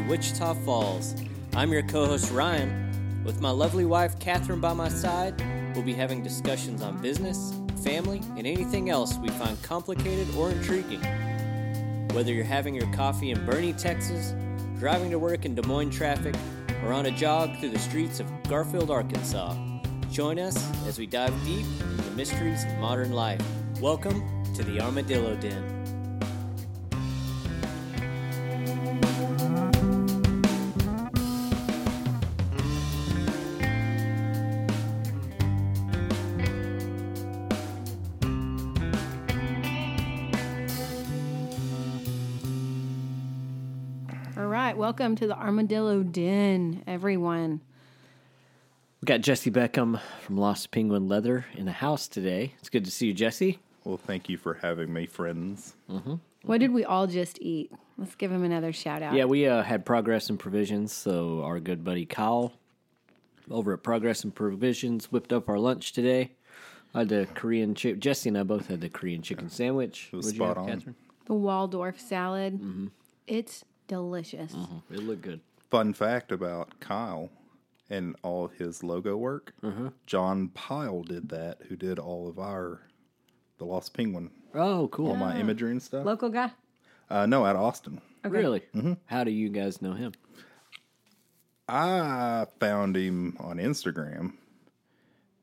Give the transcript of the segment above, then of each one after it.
Wichita Falls. I'm your co host Ryan. With my lovely wife Kathryn by my side, we'll be having discussions on business, family, and anything else we find complicated or intriguing. Whether you're having your coffee in Boerne, Texas, driving to work in Des Moines traffic, or on a jog through the streets of Garfield, Arkansas, join us as we dive deep into the mysteries of modern life. Welcome to the Armadillo Den. Welcome to the Armadillo Den, everyone. We got Jesse Beckham from Lost Penguin Leather in the house today. It's good to see you, Jesse. Well, thank you for having me, friends. What did we all just eat? Let's give him another shout out. Yeah, we uh, had Progress and Provisions, so our good buddy Kyle over at Progress and Provisions whipped up our lunch today. I had the Korean chip. Jesse and I both had the Korean chicken sandwich. was What'd you spot have, on. Kathryn? The Waldorf salad. Mm-hmm. It's delicious. Mm-hmm. It looked good. Fun fact about Kyle and all his logo work mm-hmm. John Pyle did that, who did all of our The Lost Penguin, Oh, cool. all my imagery and stuff. Local guy? Uh, no, at Austin. Really? Mm-hmm. How do you guys know him? I found him on Instagram,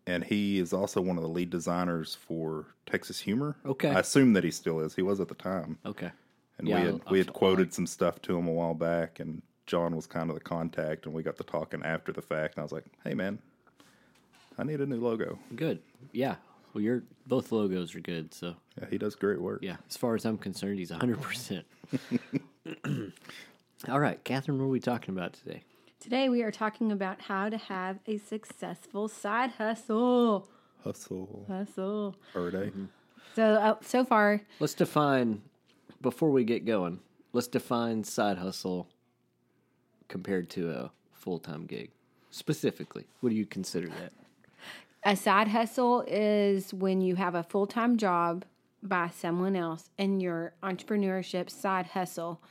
and he is also one of the lead designers for Texas Humor. Okay. I assume that he still is. He was at the time. Okay. And Yeah, we had I'll- we had I'll- quoted some stuff to him a while back, and John was kind of the contact, and we got to talking after the fact, and I was like, "Hey, man, I need a new logo." Good. Yeah. Well, your both logos are good, so Yeah, he does great work. yeah. As far as I'm concerned, he's 100. percent All right, Kathryn. What are we talking about today? Today we are talking about how to have a successful side hustle. hustle Hustle. or day. So uh, so far, Let's define before we get going. Let's define side hustle compared to a full time gig. Specifically, what do you consider that? a side hustle is when you have a full time job by someone else, and your entrepreneurship side hustle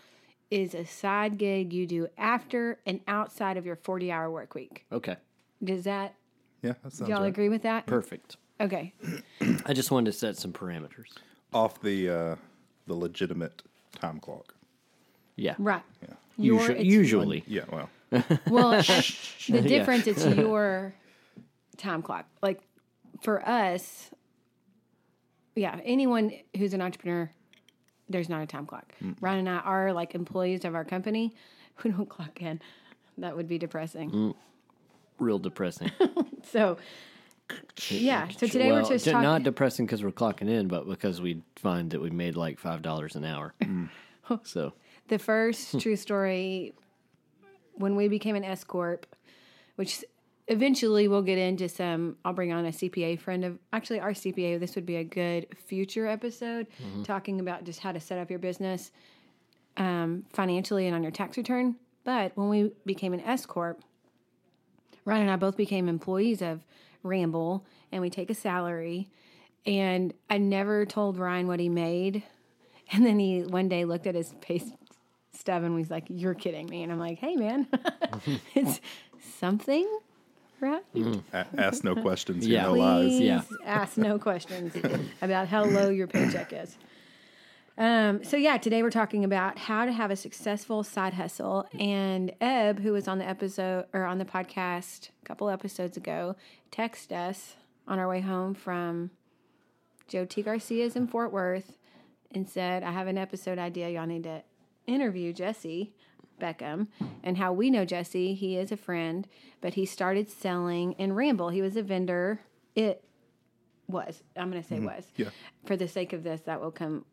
is a side gig you do after and outside of your 40 hour work week. Okay, Does that, Yeah, that sounds y'all right. agree with that? perfect. Okay. I just wanted to set some parameters. Off the uh, the legitimate time clock. Yeah, Right. Yeah, Your- Usu- it's- usually. yeah. Well, Well, the difference it's your time clock. Like for us, yeah, anyone who's an entrepreneur, there's not a time clock. Mm. Ryan and I are like employees of our company We don't clock in. That would be depressing. real depressing. So, yeah. So today well, we're just talking. not depressing because we're clocking in, but because we find that we made like five dollars an hour. so the first true story when we became an S corp, which eventually we'll get into some. I'll bring on a CPA friend of actually our CPA. This would be a good future episode talking about just how to set up your business um, financially and on your tax return. But when we became an S corp, Ryan and I both became employees of Ramble, and we take a salary. And I never told Ryan what he made. And then he one day looked at his pay stub and was like, "You're kidding me." And I'm like, "Hey, man, it's something, right? Mm. a- ask no questions, Yeah. no lies. Please Yeah. ask no questions about how low your paycheck is." Um, so yeah, today we're talking about how to have a successful side hustle. And Eb, who was on the episode or on the podcast a couple episodes ago, texted us on our way home from Joe T. Garcia's in Fort Worth and said, I have an episode idea. Y'all need to interview Jesse Beckham and how we know Jesse. He is a friend, but he started selling in Ramble. He was a vendor. It was, I'm going to say was. Yeah. For the sake of this, that will come,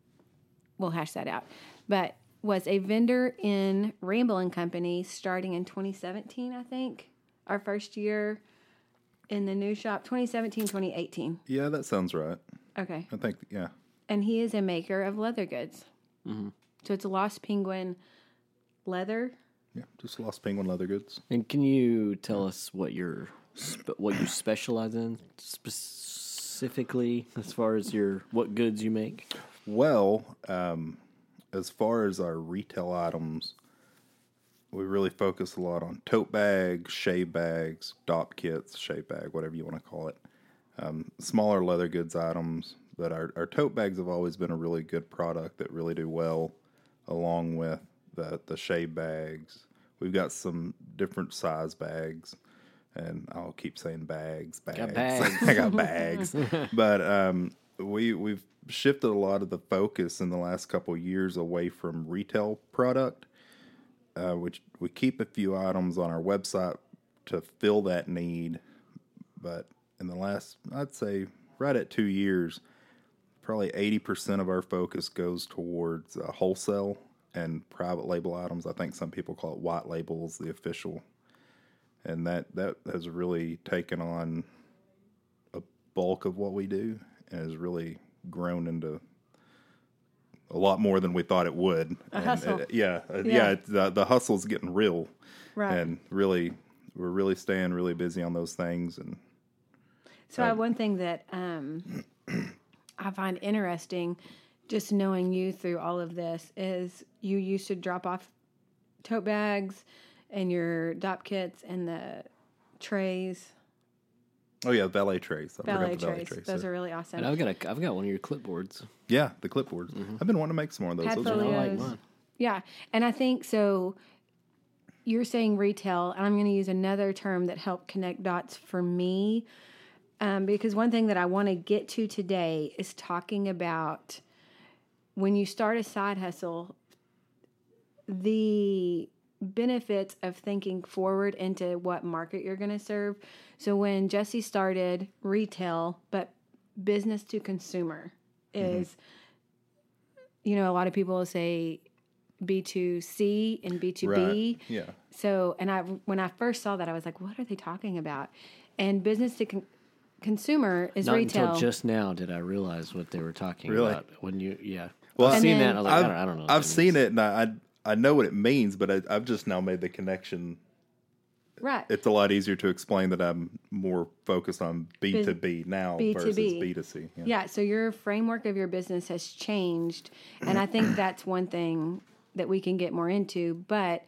we'll hash that out. But was a vendor in Ramble and Company starting in 2017, I think. Our first year in the new shop, 2017, 2018. Yeah, that sounds right. Okay I think, yeah. and he is a maker of leather goods. Mm-hmm. So it's a Lost Penguin leather. Yeah, just Lost Penguin Leather Goods. And can you tell us what your spe- what you specialize in specifically as far as your what goods you make? Well, um, as far as our retail items, we really focus a lot on tote bags, shave bags, Dopp kits, shave bag, whatever you want to call it. Um, smaller leather goods items, but our, our tote bags have always been a really good product that really do well along with the, the shave bags. We've got some different size bags, and I'll keep saying bags, bags. bags. I got bags. but um, we we've shifted a lot of the focus in the last couple years away from retail product, uh, which we keep a few items on our website to fill that need. But in the last, I'd say, right at two years, probably 80% of our focus goes towards uh, wholesale and private label items. I think some people call it white labels, the official. And that, that has really taken on a bulk of what we do has really grown into a lot more than we thought it would. A And hustle. it- yeah, uh, Yeah. yeah. the, the hustle's getting real, Right. and really, we're really staying really busy on those things. And So I, one thing that um, I find interesting, just knowing you through all of this, is you used to drop off tote bags and your Dopp kits and the trays, oh yeah, valet trays. I forgot ballet the trays. Those yeah. are really awesome. And I've got a, I've got one of your clipboards. yeah, the clipboards. I've been wanting to make some more of those. Those are Portfolios. Like mine. Yeah, and I think so. You're saying retail, and I'm going to use another term that helped connect dots for me, um, because one thing that I want to get to today is talking about when you start a side hustle, the benefits of thinking forward into what market you're going to serve. So when Jesse started retail, but business to consumer mm-hmm. is, you know, a lot of people will say B2C and B2B. Right. Yeah. So, and I when I first saw that, I was like, "What are they talking about?" And business to con- consumer is Not retail. until just now did I realize what they were talking Really? about. When you, yeah, Well, I've seen then- that. I like, I've, I, don't, I don't know. I've seen means. it, and I I know what it means, but I, I've just now made the connection. right. It's a lot easier to explain that I'm more focused on B two B now B2B. versus B two C. yeah. So your framework of your business has changed, and I think that's one thing that we can get more into. But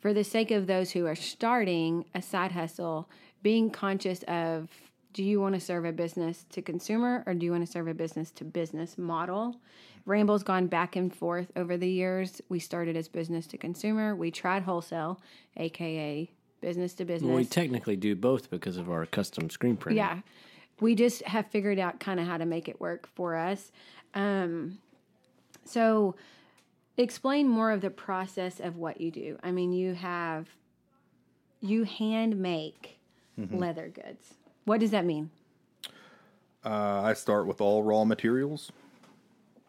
for the sake of those who are starting a side hustle, being conscious of do you want to serve a business to consumer or do you want to serve a business to business model? Ramble's gone back and forth over the years. We started as business to consumer. We tried wholesale, aka business to business. Well, we technically do both because of our custom screen printing. Yeah. We just have figured out kind of how to make it work for us. Um, so, explain more of the process of what you do. I mean, you have, you hand make leather goods. What does that mean? Uh, I start with all raw materials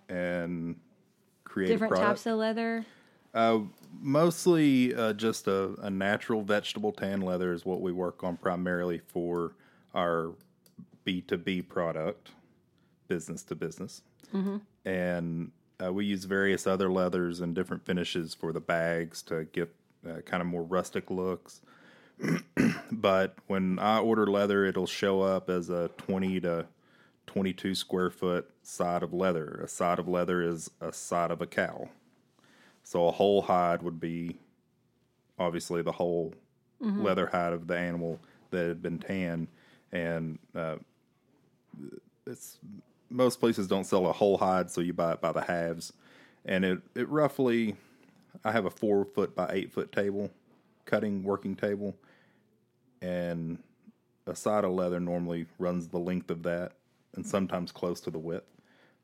and create Different types of leather? Mostly uh, just a, a natural vegetable tan leather is what we work on primarily for our B2B product, business to business. And uh, we use various other leathers and different finishes for the bags to get uh, kind of more rustic looks. but when I order leather, it'll show up as a 20 to 22 square foot side of leather. A side of leather is a side of a cow. So a whole hide would be obviously the whole leather hide of the animal that had been tanned, and uh, it's most places don't sell a whole hide, so you buy it by the halves, and it it roughly I have a four foot by eight foot table, cutting working table, and a side of leather normally runs the length of that, and sometimes close to the width.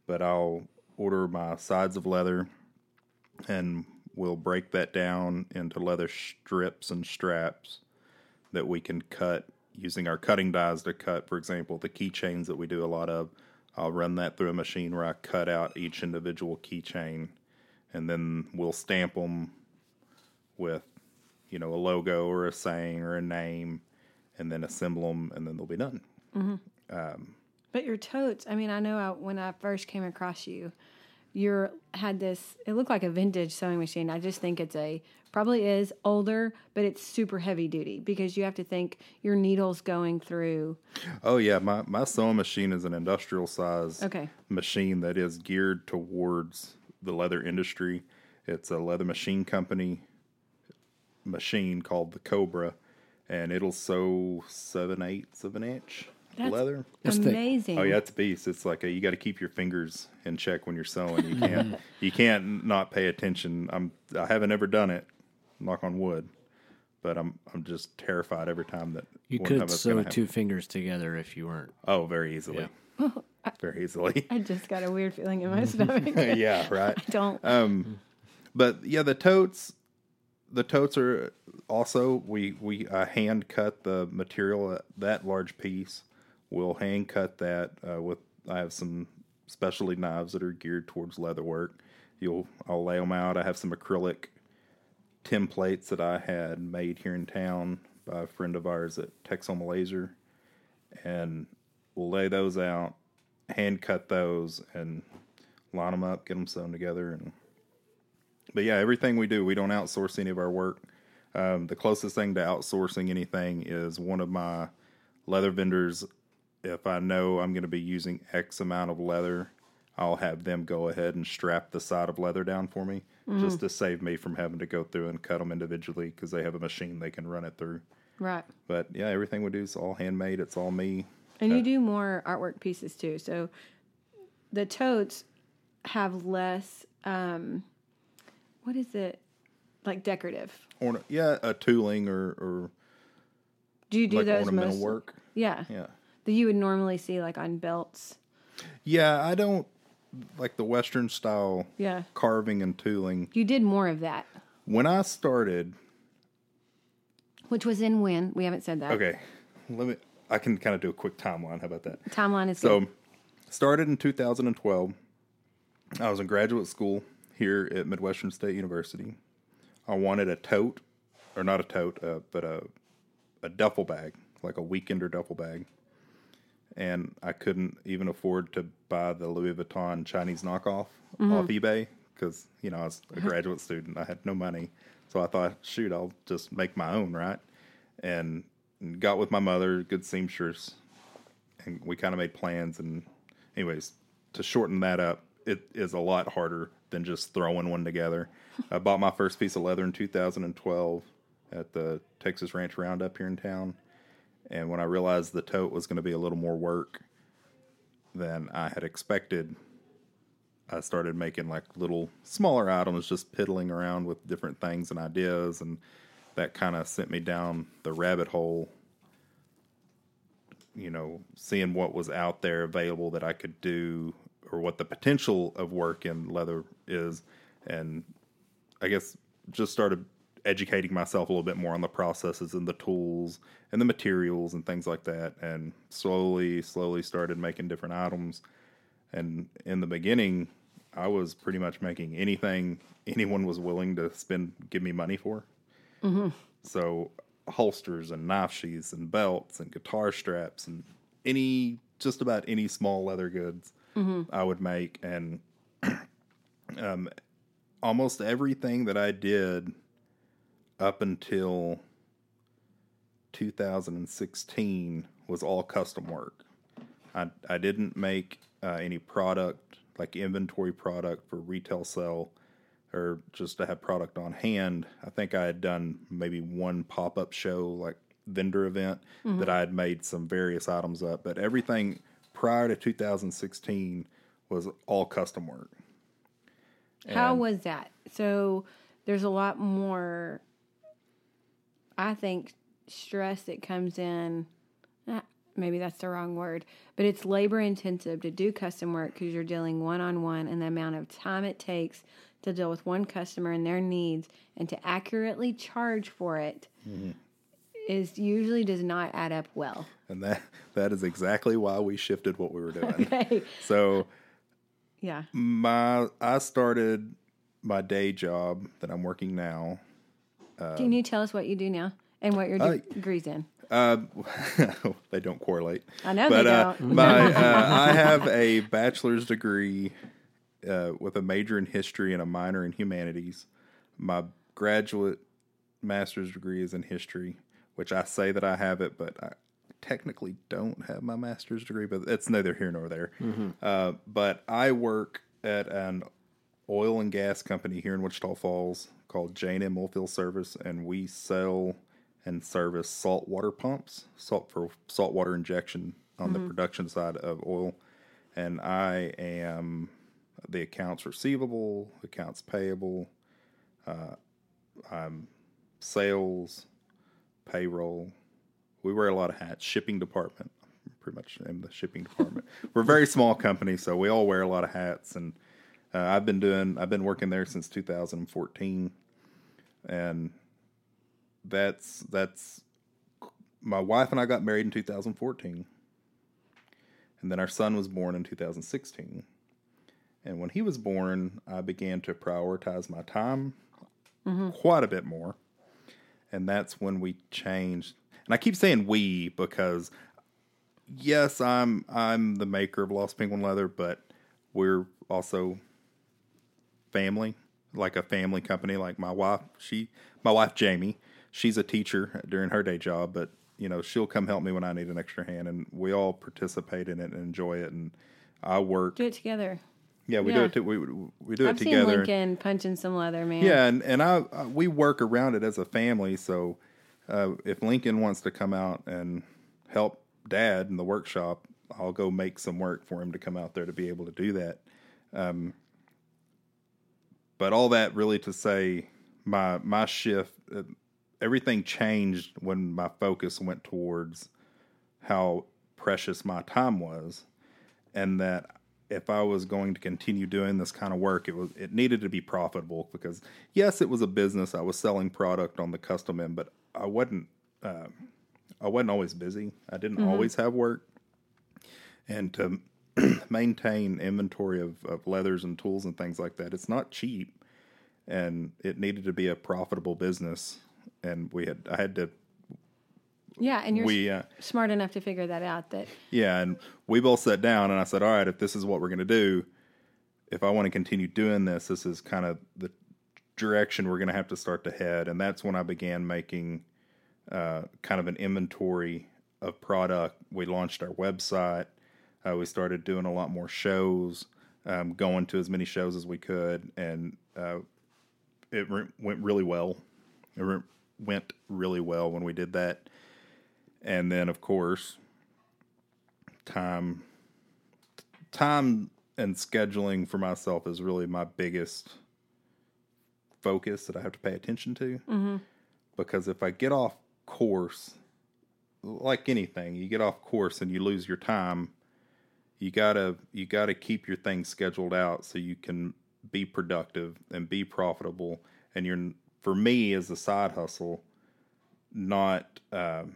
But I'll order my sides of leather and we'll break that down into leather strips and straps that we can cut using our cutting dies to cut, for example, the keychains that we do a lot of. I'll run that through a machine where I cut out each individual keychain and then we'll stamp them with, you know, a logo or a saying or a name and then assemble them and then they'll be done. Mm-hmm. Um, but your totes, I mean, I know I, when I first came across you, you had this, it looked like a vintage sewing machine. I just think it's a, probably is older, but it's super heavy duty because you have to think your needles going through. Oh yeah, my, my sewing machine is an industrial size Okay. machine that is geared towards the leather industry. It's a leather machine company machine called the Cobra, and it'll sew seven eighths of an inch That's leather. That's. Amazing. Oh yeah, it's a beast. It's like a, you got to keep your fingers in check when you're sewing. You can't you can't not pay attention. I'm I haven't ever done it, knock on wood, but I'm I'm just terrified every time that You one time could it's sew gonna two happen. fingers together if you weren't. Oh, very easily, very easily. I just got a weird feeling in my stomach. yeah, right. Don't. Um, but yeah, the totes, the totes are also we we uh, hand cut the material uh, that large piece. We'll hand cut that uh, with. I have some specialty knives that are geared towards leather work. You'll I'll lay them out. I have some acrylic templates that I had made here in town by a friend of ours at Texoma Laser, and we'll lay those out, hand cut those, and line them up, get them sewn together, and but yeah, everything we do, we don't outsource any of our work. Um, the closest thing to outsourcing anything is one of my leather vendors. If I know I'm going to be using X amount of leather, I'll have them go ahead and strap the side of leather down for me, just to save me from having to go through and cut them individually because they have a machine they can run it through. Right. But yeah, everything we do is all handmade. It's all me. And you do more artwork pieces too. So the totes have less um what is it? Like decorative. Orna- yeah, a tooling or, or Do you do like those ornamental most? work. Yeah. Yeah. That you would normally see like on belts. Yeah, I don't like the Western style Yeah. carving and tooling. You did more of that. When I started, Which was in when? We haven't said that. okay, let me. I can kind of do a quick timeline. How about that? Timeline is So, good. started in 2012. I was in graduate school here at Midwestern State University. I wanted a tote, or not a tote, uh, but a a duffel bag, like a weekender duffel bag. And I couldn't even afford to buy the Louis Vuitton Chinese knockoff off eBay because you know I was a graduate student. I had no money, so I thought, shoot, I'll just make my own, right? And got with my mother, good seamstress, and we kind of made plans. And anyways, to shorten that up, it is a lot harder than just throwing one together. I bought my first piece of leather in 2012 at the Texas Ranch Roundup here in town. And when I realized the tote was going to be a little more work than I had expected, I started making like little smaller items, just piddling around with different things and ideas. And that kind of sent me down the rabbit hole you know, seeing what was out there available that I could do or what the potential of work in leather is. And I guess just started educating myself a little bit more on the processes and the tools and the materials and things like that. And slowly, slowly started making different items. And in the beginning, I was pretty much making anything anyone was willing to spend, give me money for. Mm-hmm. So holsters and knife sheaths and belts and guitar straps and any just about any small leather goods mm-hmm. I would make and um, almost everything that I did up until 2016 was all custom work. I I didn't make uh, any product like inventory product for retail sell or just to have product on hand. I think I had done maybe one pop up show, like vendor event, that I had made some various items up, but everything prior to 2016 was all custom work. How And- was that? So there's a lot more, I think, stress that comes in. eh, Maybe that's the wrong word, but it's labor intensive to do custom work because you're dealing one on one and the amount of time it takes to deal with one customer and their needs and to accurately charge for it is usually does not add up well. And that that is exactly why we shifted what we were doing. Hey, So yeah. my I started my day job that I'm working now. Can you tell us what you do now and what your Uh, degree's in? Uh, they don't correlate. I know but they uh, don't. my uh, I have a bachelor's degree uh, with a major in history and a minor in humanities. My graduate master's degree is in history, which I say that I have it, but I technically don't have my master's degree. But it's neither here nor there. Uh, but I work at an oil and gas company here in Wichita Falls called J&M Oilfield Service, and we sell and service saltwater pumps, salt for saltwater injection on the production side of oil. And I am the accounts receivable, accounts payable, uh, I'm sales, payroll. We wear a lot of hats. Shipping department, pretty much in the shipping department. We're a very small company, so we all wear a lot of hats. And uh, I've been doing, I've been working there since 2014, and that's that's my wife and I got married in 2014, and then our son was born in 2016. And when he was born, I began to prioritize my time quite a bit more. And that's when we changed. And I keep saying we because yes, I'm I'm the maker of Lost Penguin Leather, but we're also family, like a family company. Like my wife, she my wife Jamie, she's a teacher during her day job, but you know, she'll come help me when I need an extra hand and we all participate in it and enjoy it and I work Do it together. yeah, we Yeah. do it. To, we we do I've it seen together. Lincoln punching some leather, man. Yeah, and and I, I we work around it as a family. So uh, if Lincoln wants to come out and help Dad in the workshop, I'll go make some work for him to come out there to be able to do that. Um, but all that really to say, my my shift, uh, everything changed when my focus went towards how precious my time was, and that if I was going to continue doing this kind of work, it was it needed to be profitable because yes, it was a business. I was selling product on the custom end, but I wasn't uh, I wasn't always busy. I didn't always have work, and to maintain inventory of, of leathers and tools and things like that, it's not cheap, and it needed to be a profitable business. And we had I had to Yeah, and you're we uh, smart enough to figure that out. That Yeah, and we both sat down and I said, "All right, if this is what we're going to do, if I want to continue doing this, this is kind of the direction we're going to have to start to head." And that's when I began making uh, kind of an inventory of product. We launched our website. Uh, we started doing a lot more shows, um, going to as many shows as we could, and uh, it re- went really well. It re- went really well when we did that. And then, of course, time time and scheduling for myself is really my biggest focus that I have to pay attention to. Because if I get off course, like anything, you get off course and you lose your time. You gotta you gotta keep your things scheduled out so you can be productive and be profitable. And you're for me as a side hustle, not. Um,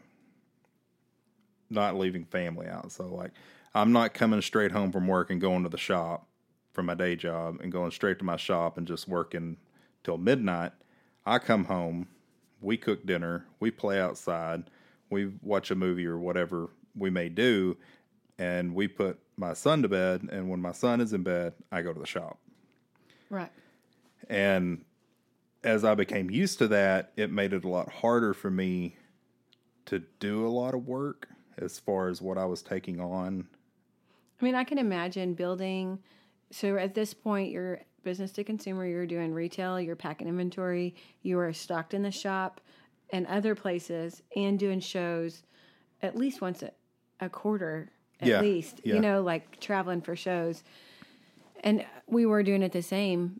not leaving family out. So like I'm not coming straight home from work and going to the shop from my day job and going straight to my shop and just working till midnight. I come home, we cook dinner, we play outside, we watch a movie or whatever we may do, and we put my son to bed and when my son is in bed, I go to the shop. right. And as I became used to that, it made it a lot harder for me to do a lot of work as far as what I was taking on. I mean, I can imagine building. So at this point, you're business to consumer. You're doing retail. You're packing inventory. You are stocked in the shop and other places, and doing shows at least once a, a quarter, at Yeah, least. yeah. You know, like traveling for shows. And we were doing it the same.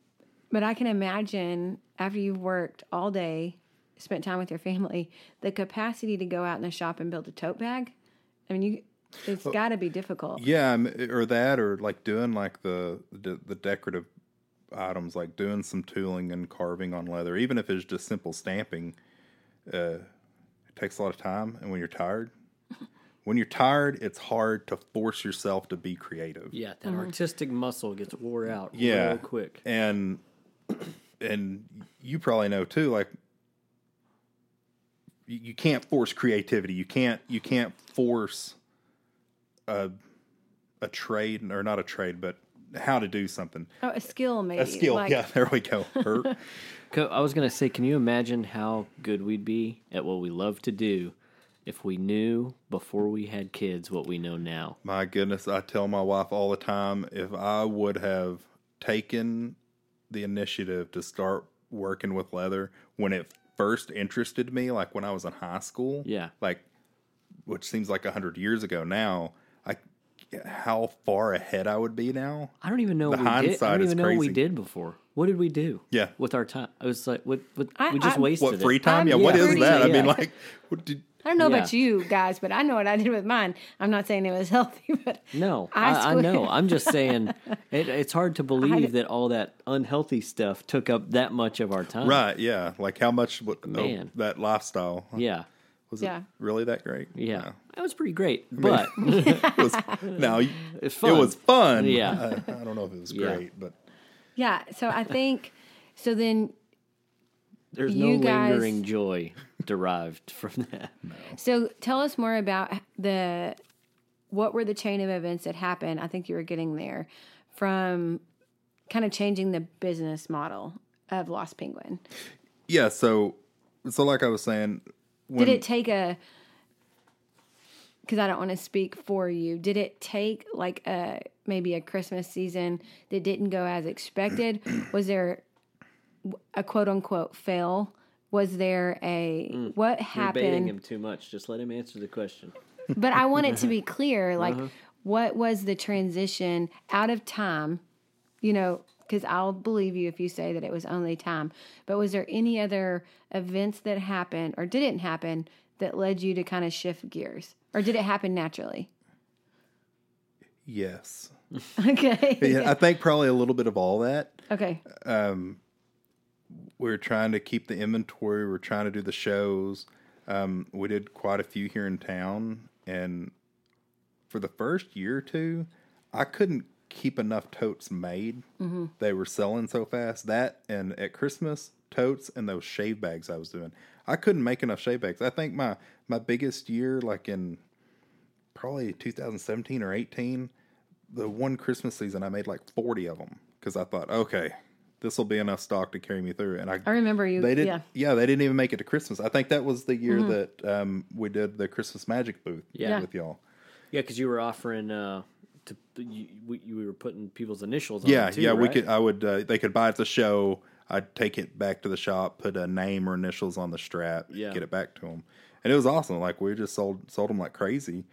But I can imagine after you've worked all day, spent time with your family, the capacity to go out in the shop and build a tote bag. I mean, you. It's got to be difficult. Yeah, or that, or like doing like the the, the decorative items, like doing some tooling and carving on leather, even if it's just simple stamping. Uh, it takes a lot of time, and when you're tired, when you're tired, it's hard to force yourself to be creative. Yeah, that artistic muscle gets wore out yeah real quick. and and you probably know too like you, you can't force creativity you can't you can't force a a trade or not a trade but how to do something Oh, a skill maybe. a skill Like, yeah there we go Her- Co- I was gonna say, can you imagine how good we'd be at what we love to do if we knew before we had kids what we know now? my goodness i tell my wife all the time if i would have taken the initiative to start working with leather when it first interested me, like when I was in high school. Yeah. Like, which seems like a hundred years ago now. I how far ahead I would be now. I don't even know The what we did. I hindsight don't is even know what we did before. What did we do? Yeah. With our time, I was like, what? what I- we just I- wasted What free time? I'm yeah. What is pretty- that? I mean, like, what did, I don't know Yeah. about you guys, but I know what I did with mine. I'm not saying it was healthy, but No, I, I, I know. I'm just saying it, it's hard to believe that all that unhealthy stuff took up that much of our time. right? Yeah. Like how much what, oh, Man. that lifestyle Yeah. Was Yeah. it really that great? Yeah. No. That was pretty great. But It was now It's it was fun. Yeah. I, I don't know if it was Yeah. great, but yeah. So I think so. Then there's no guys- lingering joy derived from that. So tell us more about the what were the chain of events that happened? I think you were getting there from kind of changing the business model of Lost Penguin. yeah. So so like I was saying, when, Did it take a because I don't want to speak for you. Did it take like a maybe a Christmas season that didn't go as expected? Was there a quote unquote fail? Was there a what You're baiting happened? him too much. Just let him answer the question. but I want it to be clear like Uh-huh. what was the transition out of time, you know, because I'll believe you if you say that it was only time. But was there any other events that happened or didn't happen that led you to kind of shift gears? Or did it happen naturally? yes. Okay. Yeah, I think probably a little bit of all that. Okay. Um, we are trying to keep the inventory. We're trying to do the shows. Um, we did quite a few here in town, and for the first year or two, I couldn't keep enough totes made. They were selling so fast. That and at Christmas, totes and those shave bags I was doing. I couldn't make enough shave bags. I think my my biggest year, like in probably 2017 or 18, the one Christmas season, I made like 40 of them because I thought, okay, this will be enough stock to carry me through. And I, I remember you. they did, Yeah. yeah. they didn't even make it to Christmas. I think that was the year that um, we did the Christmas Magic booth Yeah. with y'all. Yeah, because you were offering uh, to you, we- you were putting people's initials. on Yeah, it too, yeah, we right? could. I would. Uh, they could buy it at the show. I'd take it back to the shop, put a name or initials on the strap, Yeah. get it back to them, and it was awesome. Like we just sold sold them like crazy,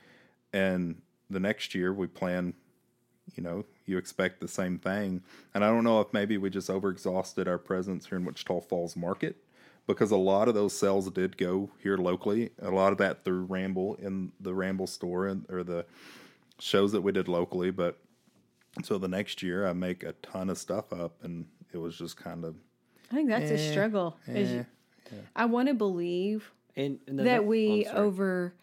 and the next year we plan. You know, you expect the same thing, and I don't know if maybe we just overexhausted our presence here in Wichita Falls Market because a lot of those sales did go here locally. A lot of that through Ramble in the Ramble store and or the shows that we did locally, but so the next year I make a ton of stuff up and it was just kind of I think that's a struggle. is- eh. I want to believe and, and the- that oh, we I'm over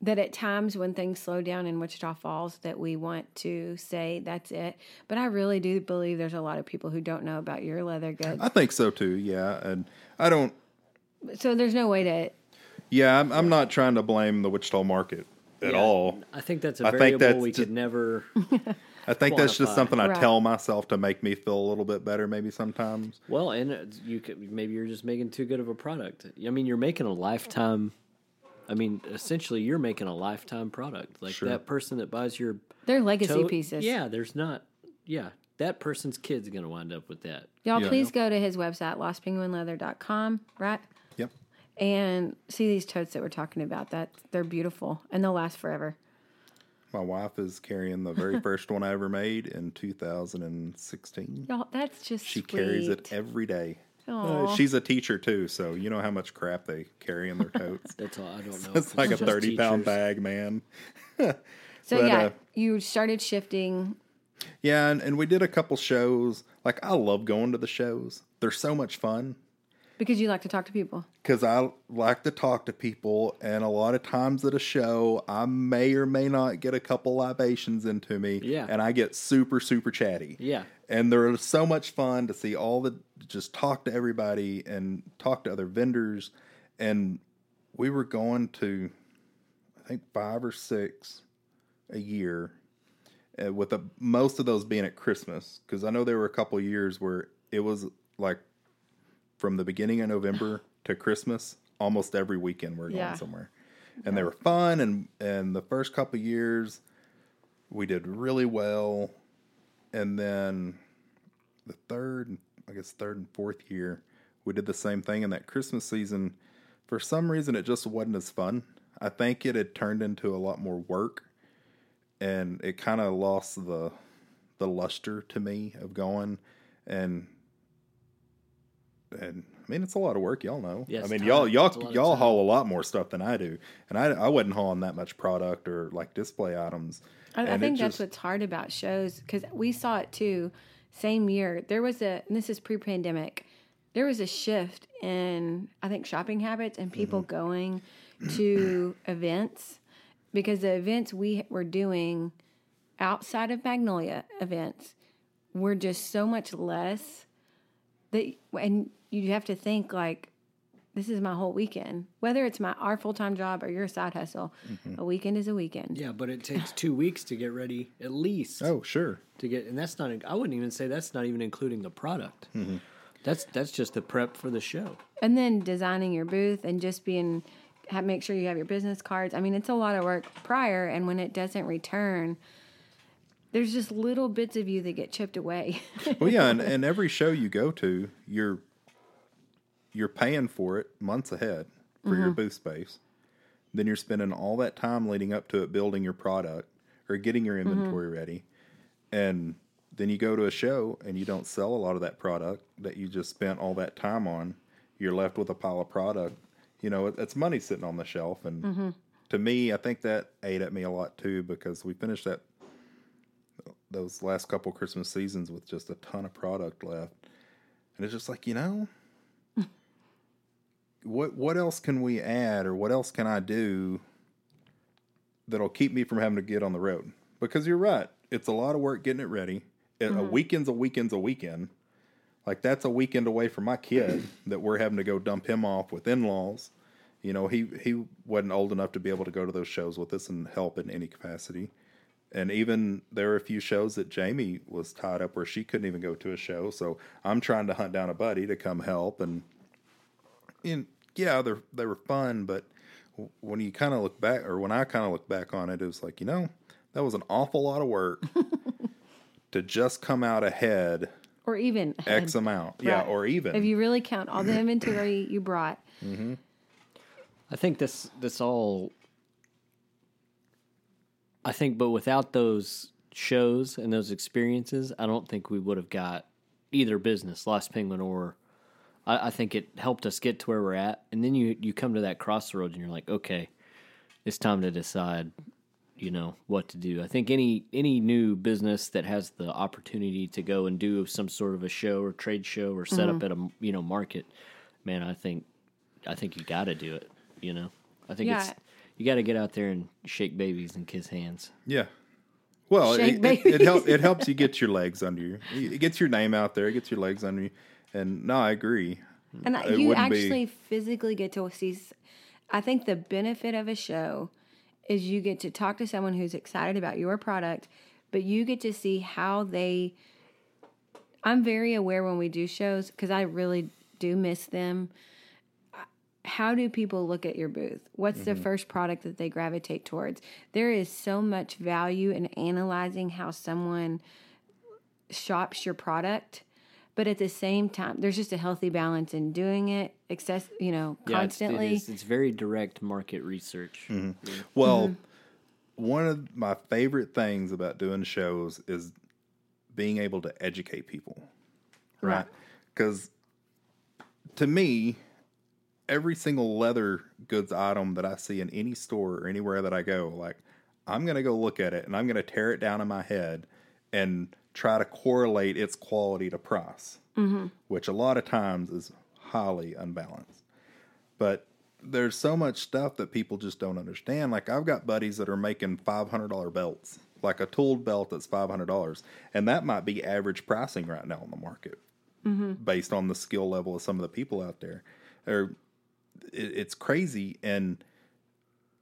that at times when things slow down in Wichita Falls that we want to say that's it. But I really do believe there's a lot of people who don't know about your leather goods. I think so too, yeah. And I don't So there's no way to yeah, I'm, I'm not trying to blame the Wichita market at Yeah, all. I think that's a I think variable that's we ju- could never. I think that's just something I Right. tell myself to make me feel a little bit better maybe sometimes. Well, and you could maybe you're just making too good of a product. I mean, you're making a lifetime. I mean, essentially, you're making a lifetime product. Like Sure. that person that buys your they're legacy tote- pieces. Yeah, there's not. Yeah, that person's kid's going to wind up with that. Y'all Yeah. please go to his website, lostpenguinleather.com, right? Yep. And see these totes that we're talking about. That they're beautiful and they'll last forever. My wife is carrying the very first one I ever made in 2016. Y'all, that's just She carries it every day. Uh, she's a teacher too, so you know how much crap they carry in their totes. That's all. I don't know. it's if like a 30 pound teachers. bag, man. So but, yeah, uh, you started shifting. Yeah, and, and we did a couple shows. Like I love going to the shows. They're so much fun Because you like to talk to people. because I like to talk to people, and a lot of times at a show, I may or may not get a couple libations into me. Yeah. and I get super super chatty. Yeah. and they're so much fun to see all the just talk to everybody and talk to other vendors. And we were going to, I think five or six a year, uh, with the, most of those being at Christmas. Because I know there were a couple years where it was like from the beginning of November to Christmas, almost every weekend we're going Yeah. somewhere, and they were fun. And and the first couple years, we did really well, and then the third, and I guess third and fourth year, we did the same thing in that Christmas season. For some reason, it just wasn't as fun. I think it had turned into a lot more work, and it kind of lost the the luster to me of going and and I mean it's a lot of work, y'all know. Yeah, I mean time. y'all y'all y'all time. haul a lot more stuff than I do, and I I wasn't hauling that much product or like display items. I, I think that's just- what's hard about shows because we saw it too. Same year, there was a. And this is pre-pandemic. There was a shift in I think shopping habits and people Mm-hmm. going to events because the events we were doing outside of Magnolia events were just so much less that and you have to think like this is my whole weekend whether it's my our full-time job or your side hustle Mm-hmm. a weekend is a weekend Yeah, but it takes two weeks to get ready at least. Oh sure, to get and that's not I wouldn't even say that's not even including the product. Mm-hmm. That's that's just the prep for the show. and then designing your booth and just being have, make sure you have your business cards i mean it's a lot of work prior and when it doesn't return there's just little bits of you that get chipped away well yeah, and, and every show you go to, you're you're paying for it months ahead for your mm-hmm. booth space. Then you're spending all that time leading up to it building your product or getting your mm-hmm. inventory ready. And then you go to a show and you don't sell a lot of that product that you just spent all that time on. You're left with a pile of product. You know, it's money sitting on the shelf. And mm-hmm. to me, I think that ate at me a lot too because we finished that those last couple Christmas seasons with just a ton of product left. And it's just like, you know, what what else can we add or what else can I do that'll keep me from having to get on the road? Because you're right, it's a lot of work getting it ready. It, A mm-hmm. weekend's a weekend's a weekend. Like that's a weekend away from my kid that we're having to go dump him off with in-laws. You know, he he wasn't old enough to be able to go to those shows with us and help in any capacity. And even there were a few shows that Jamie was tied up where she couldn't even go to a show. So I'm trying to hunt down a buddy to come help. And, and yeah, they they were fun, but when you kind of look back, or when I kind of look back on it, it was like you know that was an awful lot of work to just come out ahead or even X amount, yeah, or even. If you really count all the inventory you brought. Mm-hmm. I think this this all I think but without those shows and those experiences, I don't think we would have got either business, Lost Penguin or I, I think it helped us get to where we're at. And then you you come to that crossroads and you're like, okay, it's time to decide, you know, what to do. I think any any new business that has the opportunity to go and do some sort of a show or trade show or set up mm-hmm. at a you know market, man, I think I think you got to do it. You know, I think it's you got to get out there and shake babies and kiss hands. Yeah. Well, it, it, it, help, it helps you get your legs under you. It gets your name out there. It gets your legs under you. And no, I agree. And It you wouldn't be- actually physically get to see. I think the benefit of a show is you get to talk to someone who's excited about your product, but you get to see how they. I'm very aware when we do shows because I really do miss them. How do people look at your booth? What's the mm-hmm. first product that they gravitate towards? There is so much value in analyzing how someone shops your product but at the same time there's just a healthy balance in doing it excess you know Yeah, it's- constantly it is, it's very direct market research. Mm-hmm. Well, Mm-hmm. one of my favorite things about doing shows is being able to educate people. Right? Right. Because to me, every single leather goods item that I see in any store or anywhere that I go, like I'm going to go look at it and I'm going to tear it down in my head and try to correlate its quality to price, mm-hmm. which a lot of times is highly unbalanced. But there's so much stuff that people just don't understand. Like I've got buddies that are making five hundred dollar belts, like a tooled belt that's five hundred dollars, and that might be average pricing right now in the market, mm-hmm. based on the skill level of some of the people out there. Or it, it's crazy, and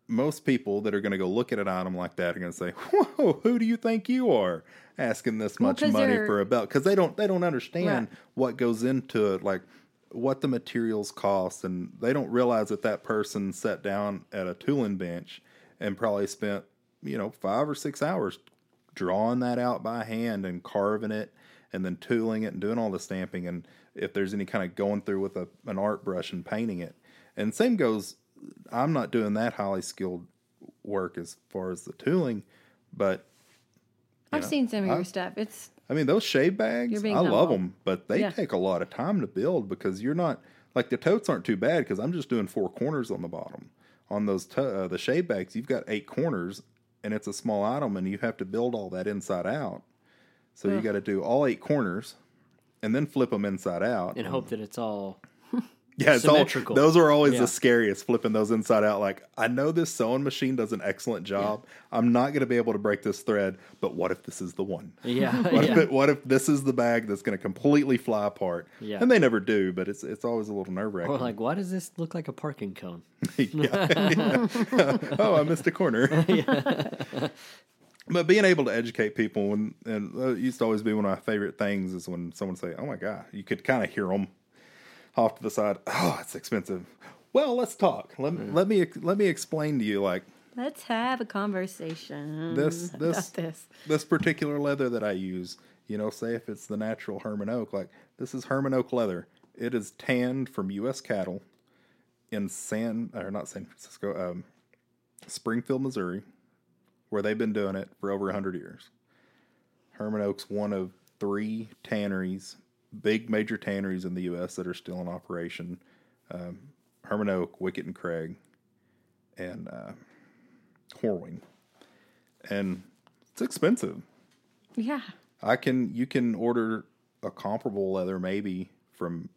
most people that are going to go look at an item like that are going to say, "Whoa, who do you think you are asking this Well, money they're- for a belt?" Because they don't they don't understand Right. what goes into it, like what the materials cost, and they don't realize that that person sat down at a tooling bench and probably spent you know five or six hours drawing that out by hand and carving it and then tooling it and doing all the stamping and if there's any kind of going through with a, an art brush and painting it. And same goes, I'm not doing that highly skilled work as far as the tooling, but I've know, seen some of your I- stuff. It's I mean, those shave bags, being I love them, but they Yeah. take a lot of time to build because you're not like the totes aren't too bad because I'm just doing four corners on the bottom. On those to- uh, the shave bags, you've got eight corners, and it's a small item, and you have to build all that inside out. So you got to do all eight corners, and then flip them inside out. and hope that it's all Yeah, it's all, those are always Yeah. the scariest, flipping those inside out. Like, I know this sewing machine does an excellent job. I'm not going to be able to break this thread, but what if this is the one? yeah What, if it, what if this is the bag that's going to completely fly apart? Yeah. And they never do, but it's it's always a little nerve wracking. Or like, why does this look like a parking cone? yeah. oh, I missed a corner. but being able to educate people, and, and uh, it used to always be one of my favorite things is when someone say, "Oh my god," you could kind of hear them off to the side. Oh, it's expensive. Well, let's talk. Let, let me let me explain to you like let's have a conversation. This- about this- this. this particular leather that I use, you know, say if it's the natural Hermann oak, like this is Hermann oak leather. It is tanned from U.S. cattle in San or not San Francisco, um, Springfield, Missouri, where they've been doing it for over hundred years. Herman Oak's one of three tanneries, big major tanneries in the U.S. that are still in operation. Um, Hermann Oak, Wickett and Craig, and uh, Horween, and it's expensive. Yeah. I can you can order a comparable leather maybe from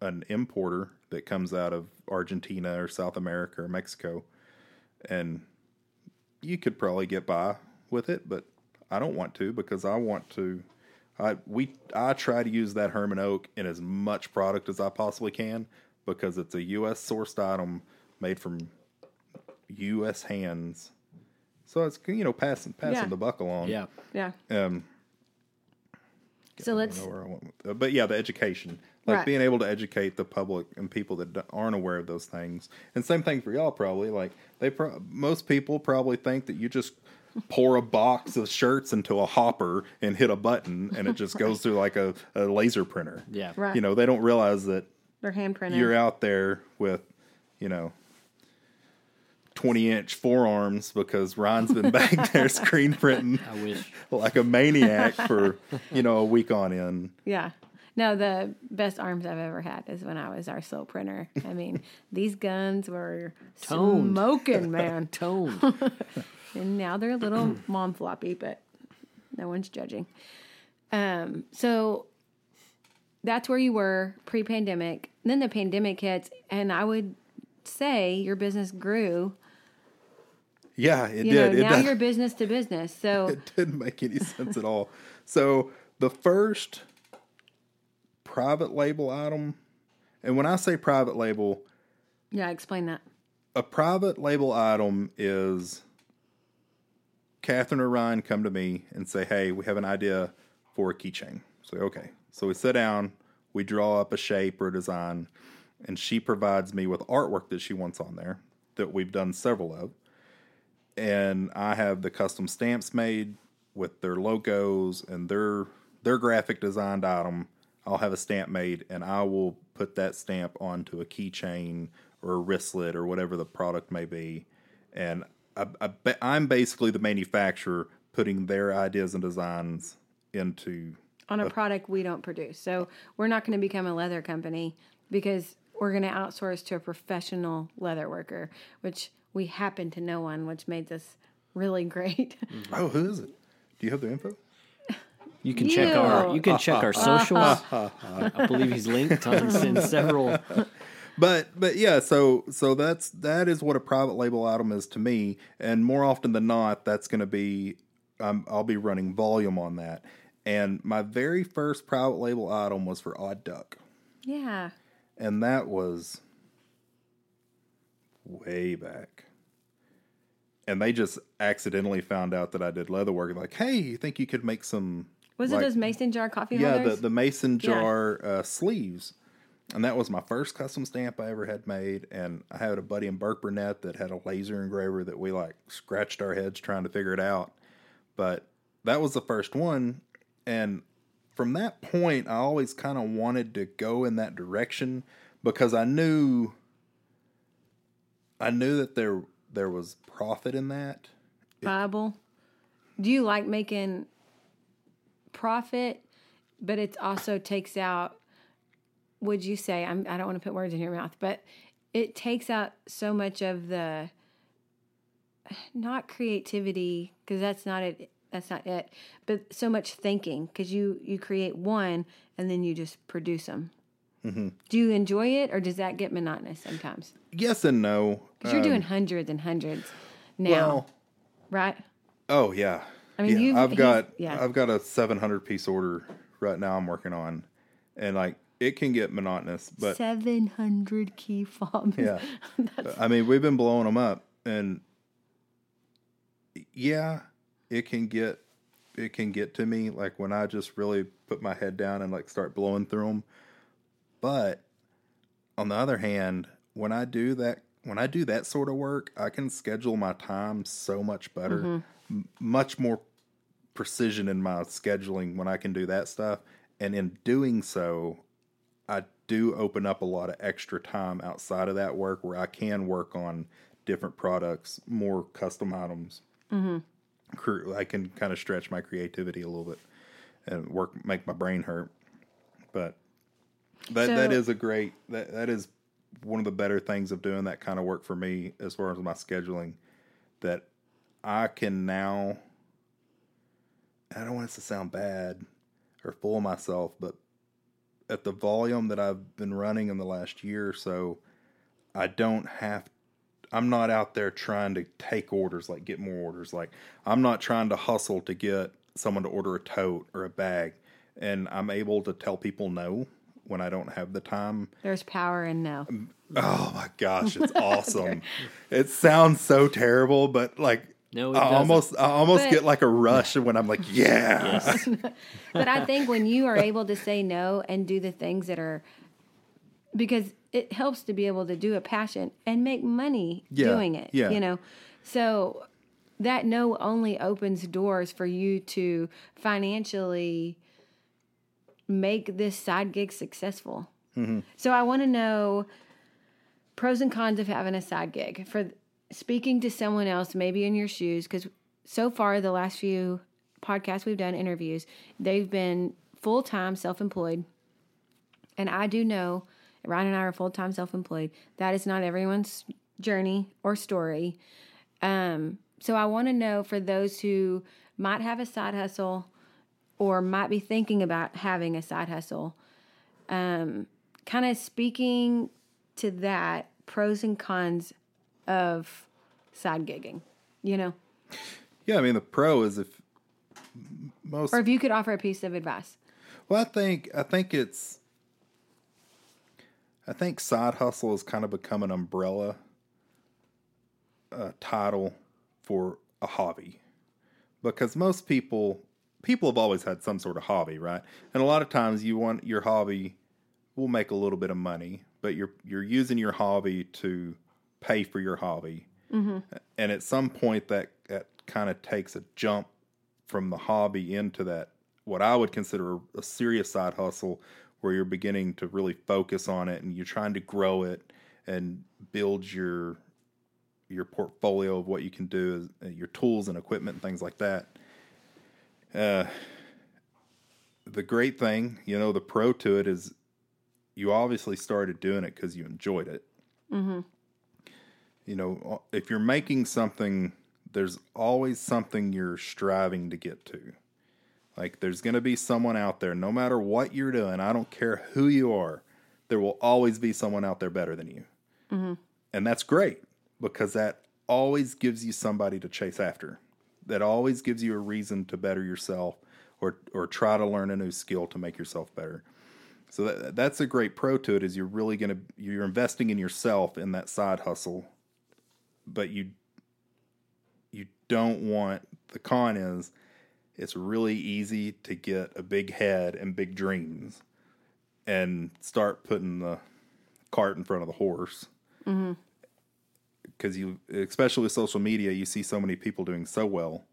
an importer that comes out of Argentina or South America or Mexico and you could probably get by with it but I don't want to because I want to I we I try to use that Hermann oak in as much product as I possibly can because it's a US sourced item made from US hands. So it's you know passing passing Yeah. the buck along. Yeah. Yeah. Um So I let's know where I went with- but yeah, the education, like Right. being able to educate the public and people that aren't aware of those things. And same thing for y'all, probably. Like they, pro- most people probably think that you just pour a box of shirts into a hopper and hit a button, and it just goes through like a, a laser printer. Yeah. Right. You know, they don't realize that they're hand printed. you're out there with, you know. 20 inch forearms because Ryan's been back there screen printing I wish. like a maniac for, you know, a week on end. Yeah. No, the best arms I've ever had is when I was our slow printer. I mean, these guns were Toned. smoking, man. Tone. And now they're a little mom floppy, but no one's judging. Um, so that's where you were pre-pandemic. Then the pandemic hits, and I would say your business grew. Yeah, it You did. know, it now did. you're business to business. So it didn't make any sense at all. So the first private label item, and when I say private label, yeah, explain that. a private label item is Kathryn or Ryan come to me and say, "Hey, we have an idea for a keychain." So okay, so we sit down, we draw up a shape or a design, and she provides me with artwork that she wants on there that we've done several of, and I have the custom stamps made with their logos and their their graphic designed item. I'll have a stamp made, and I will put that stamp onto a keychain or a wristlet or whatever the product may be, and I, I, ba- I'm basically the manufacturer putting their ideas and designs into on a product we don't produce. So we're not going to become a leather company because we're going to outsource to a professional leather worker, which we happen to know one, which made this really great. Mm-hmm. oh who is it? Do you have the info? You can check our You. you can check our socials. I believe he's linked on in several. But but yeah so so that's that is what a private label item is to me and more often than not that's going to be um, i'll be running volume on that and my very first private label item was for odd duck yeah. and that was way back and they just accidentally found out that i did leather work like hey you think you could make some Was like- it those mason jar coffee yeah, the, holders? the mason Yeah. jar uh, sleeves. And that was my first custom stamp I ever had made. And I had a buddy in Burkburnett that had a laser engraver that we like scratched our heads trying to figure it out. But that was the first one. And from that point, I always kind of wanted to go in that direction because I knew I knew that there there was profit in that. Viable. Do you like making profit, but it also takes out? Would you say I'm, I don't want to put words in your mouth, but it takes out so much of the not creativity because that's not it. That's not it. But so much thinking because you you create one and then you just produce them. Mm-hmm. Do you enjoy it or does that get monotonous sometimes? Yes and no. Because you're um, doing hundreds and hundreds now, Well, right? oh yeah. I mean, yeah, you've- I've got yeah. I've got a 700 piece order right now I'm working on, and like it can get monotonous, but Seven hundred key fobs. Yeah. I mean, we've been blowing them up, and yeah, it can get it can get to me like when I just really put my head down and like start blowing through them. But on the other hand, when I do that when I do that sort of work, I can schedule my time so much better, mm-hmm. m- much more precision in my scheduling when I can do that stuff. And in doing so, I do open up a lot of extra time outside of that work where I can work on different products, more custom items. Mm-hmm. I can kind of stretch my creativity a little bit and work, make my brain hurt. But that that So- is a great that that is one of the better things of doing that kind of work for me as far as my scheduling. That I can now. I don't want it to sound bad or fool myself, but at the volume that I've been running in the last year or so, I don't have I'm not out there trying to take orders like get more orders like I'm not trying to hustle to get someone to order a tote or a bag and I'm able to tell people no when I don't have the time. There's power in no. Mm, oh my gosh, it's awesome. it sounds so terrible but like No, it I doesn't. almost I almost But- get like a rush when I'm like, yeah. Yes. But I think when you are able to say no and do the things that are because it helps to be able to do a passion and make money Yeah, doing it. yeah. You know. So that no only opens doors for you to financially make this side gig successful. Mm-hmm. So I want to know pros and cons of having a side gig for speaking to someone else, maybe in your shoes, because so far the last few podcasts we've done, interviews, they've been full time self employed. And I do know Ryan and I are full time self employed. That is not everyone's journey or story. Um, so I want to know for those who might have a side hustle or might be thinking about having a side hustle, um, kind of speaking to that pros and cons of side gigging, you know, Yeah, I mean the pro is if most or if you could offer a piece of advice. Well, I think I think it's I think side hustle has kind of become an umbrella uh, title for a hobby because most people people have always had some sort of hobby, right? And a lot of times you want your hobby will make a little bit of money, but you're you're using your hobby to pay for your hobby. And at some point that that kind of takes a jump from the hobby into that what I would consider a, a serious side hustle where you're beginning to really focus on it and you're trying to grow it and build your your portfolio of what you can do, uh, your tools and equipment and things like that. Uh, the great thing, you know, the pro to it is you obviously started doing it because you enjoyed it. You know, if you're making something, there's always something you're striving to get to. Like, there's going to be someone out there, no matter what you're doing, I don't care who you are, there will always be someone out there better than you. Mm-hmm. And that's great because that always gives you somebody to chase after. That always gives you a reason to better yourself or, or try to learn a new skill to make yourself better. So that, that's a great pro to it is you're really going to, you're investing in yourself in that side hustle, but you, you don't want, the con is it's really easy to get a big head and big dreams and start putting the cart in front of the horse. Mm-hmm. Because you, especially with social media, you see so many people doing so well,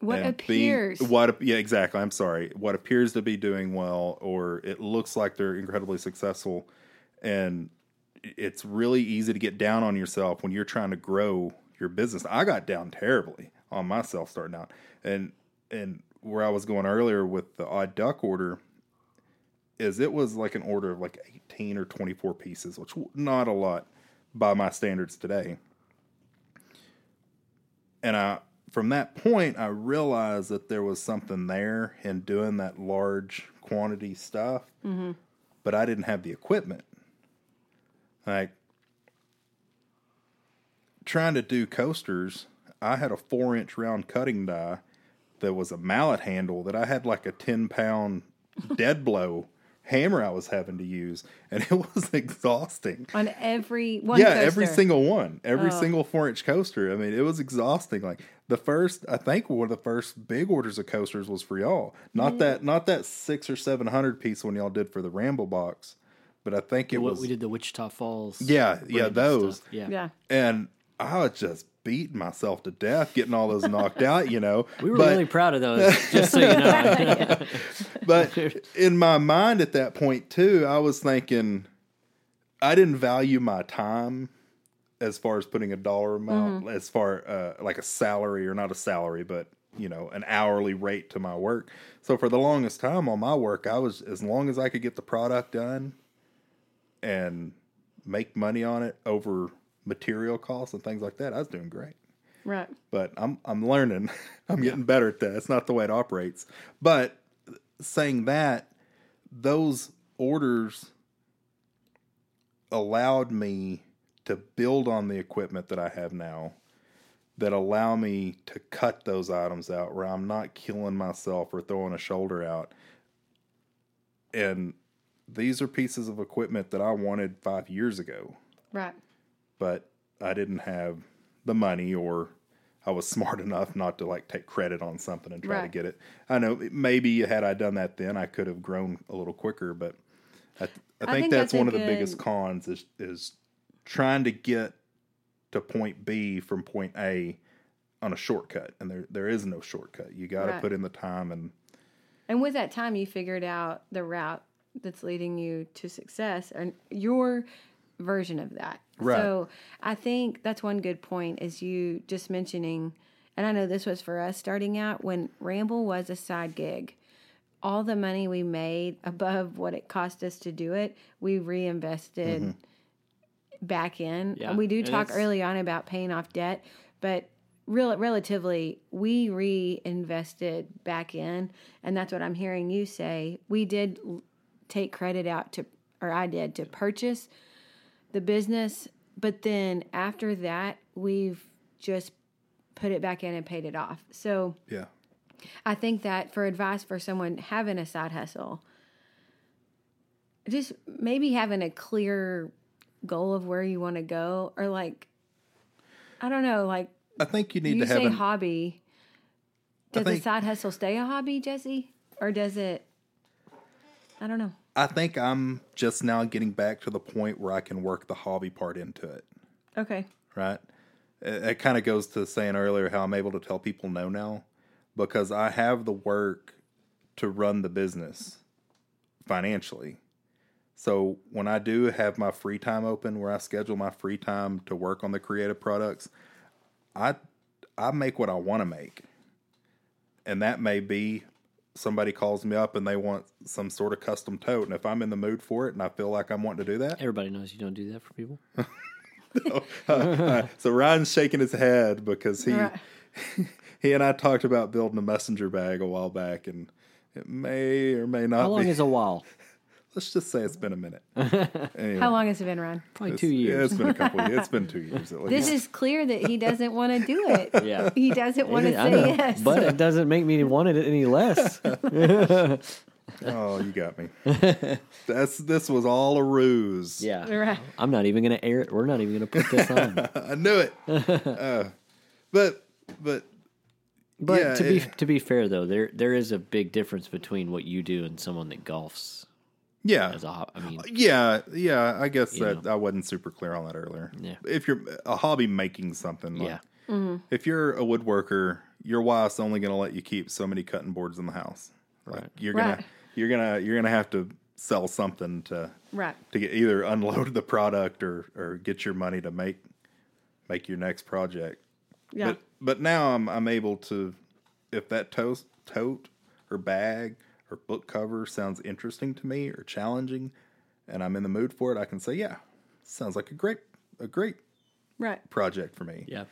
What and appears. being, what yeah exactly i'm sorry what appears to be doing well or it looks like they're incredibly successful and it's really easy to get down on yourself when you're trying to grow your business. I got down terribly on myself starting out. And and where i was going earlier with the odd duck order is it was like an order of like 18 or 24 pieces which not a lot by my standards today. And I from that point I realized that there was something there in doing that large quantity stuff, mm-hmm. but I didn't have the equipment. Like trying to do coasters, I had a four inch round cutting die that was a mallet handle that I had like a ten pound dead blow hammer I was having to use, and it was exhausting on every one. yeah, coaster. Oh. every single one, every oh. single four inch coaster. I mean, it was exhausting. Like the first, I think one of the first big orders of coasters was for y'all. Not that, not that six or seven hundred piece one y'all did for the Ramble box, but I think it what was. we did the Wichita Falls. Yeah, yeah, those. stuff. Yeah. Yeah. And I was just beating myself to death getting all those knocked out. You know, We were but, really proud of those, just so you know. but in my mind at that point too, I was thinking I didn't value my time as far as putting a dollar amount as far uh, like a salary or not a salary, but you know an hourly rate to my work. So for the longest time on my work, I was as long as I could get the product done and make money on it over material costs and things like that, I was doing great Right. but I'm I'm learning. I'm getting better at that. It's not the way it operates. But saying that, those orders allowed me to build on the equipment that I have now that allow me to cut those items out where I'm not killing myself or throwing a shoulder out. And these are pieces of equipment that I wanted 5 years ago Right. but I didn't have the money or I was smart enough not to like take credit on something and try to get it. I know maybe had I done that then I could have grown a little quicker, but I, I, think, think that's, one of the biggest cons is is trying to get to point B from point A on a shortcut, and there there is no shortcut. You got to Right. put in the time and And with that time, you figured out the route that's leading you to success and your version of that. Right. So I think that's one good point is you just mentioning, and I know this was for us starting out when Ramble was a side gig. All the money we made above what it cost us to do it, we reinvested mm-hmm. back in. Yeah, And we do and talk it's- early on about paying off debt, but real relatively we reinvested back in and that's what i'm hearing you say we did l- take credit out to or i did to purchase the business but then after that we've just put it back in and paid it off so yeah. I think that for advice for someone having a side hustle, just maybe having a clear goal of where you want to go, or like, I don't know, like I think you need you to have say an, hobby. Does think- a side hustle stay a hobby, Jesse, or does it? I don't know. I think I'm just now getting back to the point where I can work the hobby part into it. Okay. right? It, it kind of goes to saying earlier how I'm able to tell people no now because I have the work to run the business financially. So when I do have my free time open, where I schedule my free time to work on the creative products, I I make what I want to make, and that may be somebody calls me up and they want some sort of custom tote, and if I'm in the mood for it and I feel like I'm wanting to do that, Everybody knows you don't do that for people. Uh, uh, so Ryan's shaking his head because he Right. he and I talked about building a messenger bag a while back, and it may or may not be. How long be. is a while? Let's just say it's been a minute. Anyway, How long has it been, Ryan? Probably it's- two Yeah, years. it's been a couple. Of, it's been two years at least. This is clear that he doesn't want to do it. Yeah. He doesn't want to say yes. but it doesn't make me want it any less. oh, you got me. That's this was all a ruse. Yeah, Right. I'm not even going to air it. We're not even going to put this on. I knew it. uh, but but But Yeah, to be it- to be fair though, there there is a big difference between what you do and someone that golfs yeah, as a ho- I mean, Yeah, yeah. I guess You that I wasn't super clear on that earlier. Yeah. If you're a hobby making something, like, yeah, Mm-hmm. if you're a woodworker, your wife's only going to let you keep so many cutting boards in the house. Like Right. you're gonna Right. you're gonna you're gonna have to sell something to Right. to get either unload the product or or get your money to make make your next project. Yeah. But but now I'm I'm able to if that toast tote or bag or book cover sounds interesting to me or challenging and I'm in the mood for it, I can say, yeah, sounds like a great a great right. project for me. Yeah.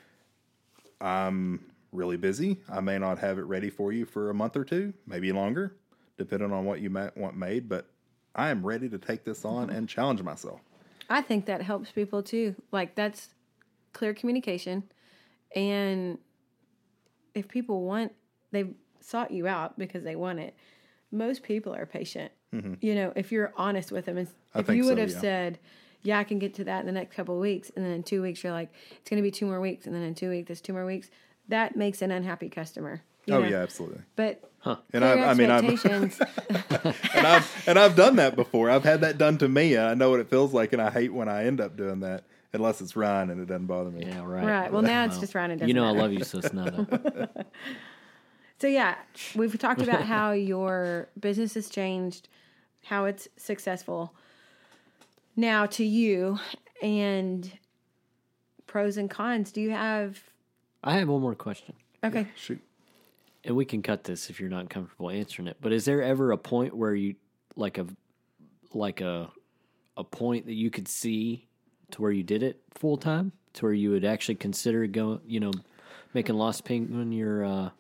I'm really busy. I may not have it ready for you for a month or two, maybe longer, depending on what you might want made, but I am ready to take this on and challenge myself. I think that helps people too. Like that's clear communication. And if people want, they've sought you out because they want it. Most people are patient. You know, if you're honest with them, and Mm-hmm. If you would so, have yeah. said, "Yeah, I can get to that in the next couple of weeks," and then in two weeks you're like, "It's going to be two more weeks," and then in two weeks it's two more weeks, that makes an unhappy customer. you Oh know? yeah, absolutely. But And clear I- I mean, I'm- expectations. and I've and I've done that before. I've had that done to me, and I know what it feels like, and I hate when I end up doing that. Unless it's Ryan, and it doesn't bother me. Yeah. Right. right. Well, now it's just Ryan. It doesn't You know I love you, so it's not a So yeah, we've talked about how your business has changed, how it's successful now to you, and pros and cons. Do you have? I have one more question. Okay, Shoot. and we can cut this if you're not comfortable answering it. But is there ever a point where you like a like a a point that you could see to where you did it full time, to where you would actually consider going, you know, making Lost Penguin your uh,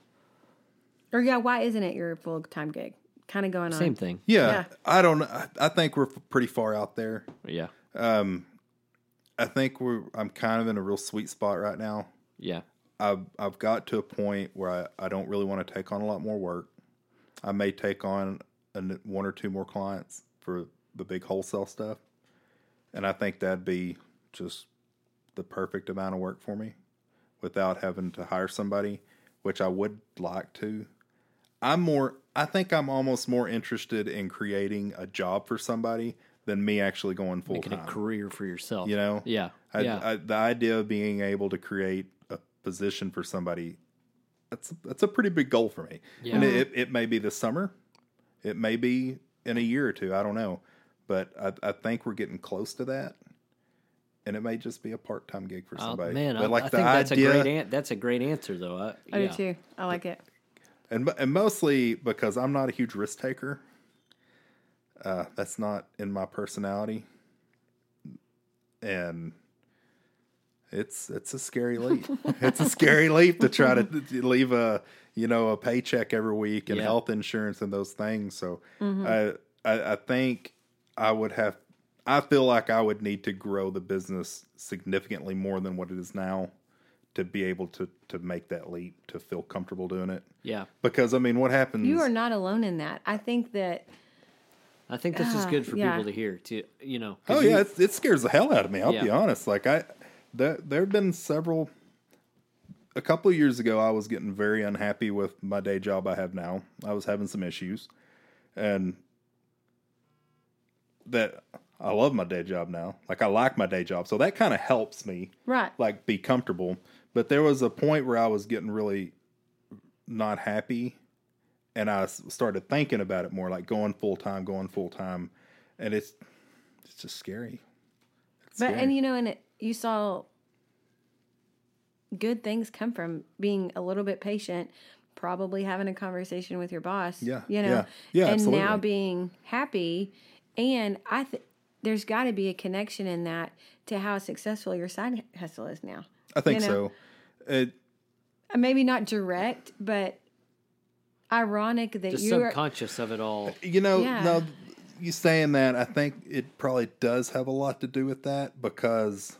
or yeah, why isn't it your full time gig? Kind of going on. same thing? Yeah, Yeah. I don't. I, I think we're pretty far out there. Yeah, um, I think we're. I'm kind of in a real sweet spot right now. yeah, I've I've got to a point where I, I don't really want to take on a lot more work. I may take on an, one or two more clients for the big wholesale stuff, and I think that'd be just the perfect amount of work for me, without having to hire somebody, which I would like to. I'm more. I think I'm almost more interested in creating a job for somebody than me actually going full making a time. career for yourself. You know, Yeah, I, yeah, I, the idea of being able to create a position for somebody that's that's a pretty big goal for me. And Yeah. it, it may be this summer, it may be in a year or two. I don't know, but I, I think we're getting close to that. And it may just be a part time gig for Oh, somebody. man, but I, like I the think that's idea, a great an- that's a great answer though. I, I yeah. do too. I like it. And and mostly because I'm not a huge risk taker. Uh, that's not in my personality, and it's it's a scary leap. it's a scary leap to try to leave a you know a paycheck every week and Yeah. health insurance and those things. So I, I I think I would have. I feel like I would need to grow the business significantly more than what it is now to be able to to make that leap to feel comfortable doing it. Yeah, Because I mean, what happens? You are not alone in that. I think that I think this is Ah, good for yeah. people to hear. To you know. oh yeah, it, it scares the hell out of me. I'll be honest. Like I, there there have been several. A couple of years ago, I was getting very unhappy with my day job I have now. I was having some issues, and that I love my day job now. Like I like my day job, so that kind of helps me right. like be comfortable. But there was a point where I was getting really not happy, and I started thinking about it more, like going full time, going full time, and it's it's just scary. It's But scary. and you know, and it, you saw good things come from being a little bit patient, probably having a conversation with your boss. Yeah, you know, yeah, yeah, and now being happy, and I think there's got to be a connection in that to how successful your side hustle is now. I think you know. so. It, Uh, Maybe not direct, but ironic that just you're subconscious of it all. you know, Yeah. no, you saying that, I think it probably does have a lot to do with that because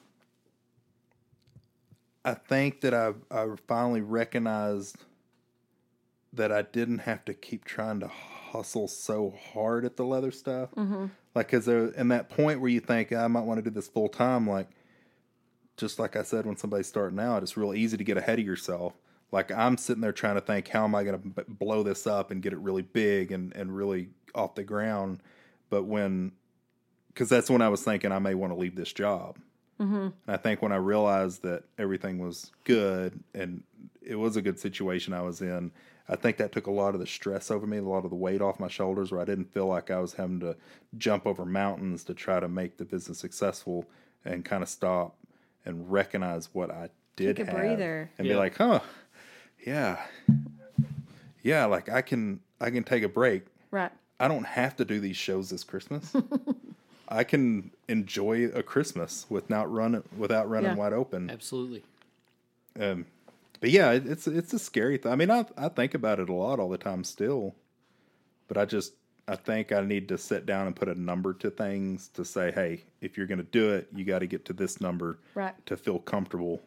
I think that I I finally recognized that I didn't have to keep trying to hustle so hard at the leather stuff. Mm-hmm. Like, cause there, in that point where you think I might want to do this full time, like, just like I said, when somebody's starting out, it's real easy to get ahead of yourself. Like I'm sitting there trying to think, how am I going to b- blow this up and get it really big and, and really off the ground? But when, because that's when I was thinking I may want to leave this job. Mm-hmm. And I think when I realized that everything was good and it was a good situation I was in. I think that took a lot of the stress over me, a lot of the weight off my shoulders, where I didn't feel like I was having to jump over mountains to try to make the business successful, and kind of stop and recognize what I did Take a have breather. and Yeah. be like, huh, yeah, yeah, like I can I can take a break. Right. I don't have to do these shows this Christmas. I can enjoy a Christmas without running without running Yeah. wide open. Absolutely. Um, but yeah, it's it's a scary thing. I mean, I I think about it a lot all the time still, but I just I think I need to sit down and put a number to things to say, hey, if you're going to do it, you got to get to this number Right. to feel comfortable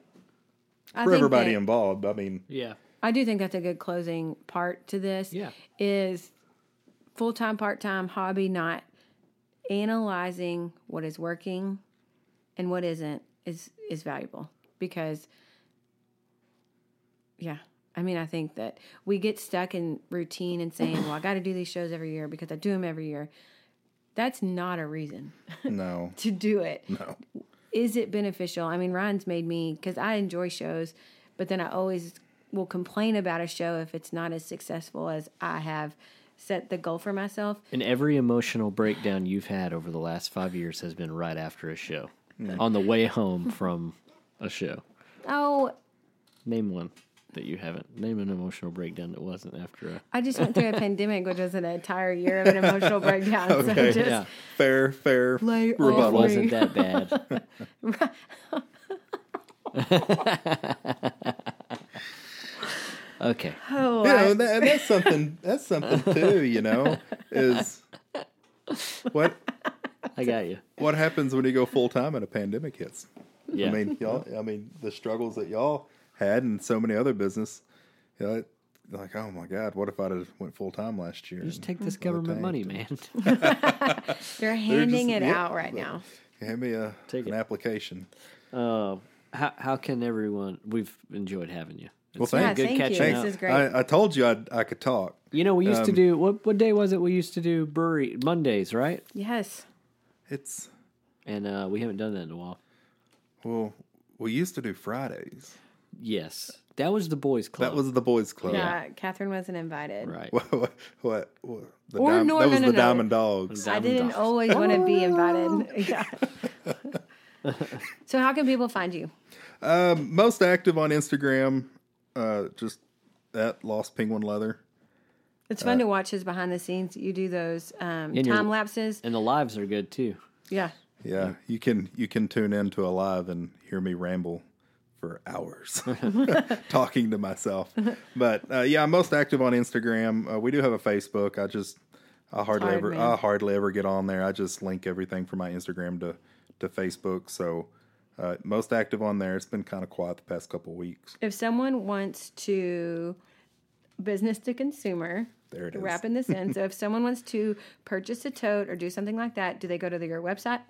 I for everybody that- involved. I mean, Yeah. I do think that's a good closing part to this. Yeah. Is full time, part time, hobby, not analyzing what is working and what isn't is is valuable because yeah. I mean, I think that we get stuck in routine and saying, "Well, I got to do these shows every year because I do them every year." That's not a reason no, to do it. no, is it beneficial? I mean, Ryan's made me because I enjoy shows, but then I always will complain about a show if it's not as successful as I have set the goal for myself. And every emotional breakdown you've had over the last five years has been right after a show, mm. on the way home from a show. Oh, Name one that you haven't. Name an emotional breakdown that wasn't after a. I just went through a pandemic, which was an entire year of an emotional breakdown. so Okay, just yeah. fair, fair Lay off rebuttal. me. Wasn't that bad? okay. oh, you I- know, that, that's something. That's something too. You know, is what I got you. what happens when you go full time and a pandemic hits. Yeah. I mean, y'all. I mean, the struggles that y'all had and so many other business. You know, it, like, oh my God, what if I'd have went full time last year? just take this government money, man. they're handing just- it yeah, out right now. Hand me a Take an it. application. Uh, how how can everyone? We've enjoyed having you. Well, thank- Yeah, good thank catching you. up. This is great. I, I told you I'd, I could talk. You know, we used to Um, do what? What day was it? We used to do brewery Mondays, right? yes. It's And uh, we haven't done that in a while. well, we used to do Fridays. Yes, that was the boys' club. That was the boys' club. Yeah, Kathryn wasn't invited. right. What? What? what, what the Or dim- no, that no, was no, the no. Diamond Dogs. I didn't Dogs. always want to be invited. Yeah. so, how can people find you? Um, most active on Instagram, uh, just at Lost Penguin Leather. It's fun to watch his behind the scenes. You do those um, And your- time lapses. And the lives are good too. Yeah. Yeah, you can you can tune in to a live and hear me ramble for hours talking to myself. But uh, yeah, I'm most active on Instagram. Uh, we do have a Facebook. I just I hardly hard, ever man. I hardly ever get on there. I just link everything from my Instagram to to Facebook. So uh, most active on there. It's been kind of quiet the past couple weeks. If someone wants to business to consumer, There it is. wrapping this in. so, if someone wants to purchase a tote or do something like that, do they go to the, your website?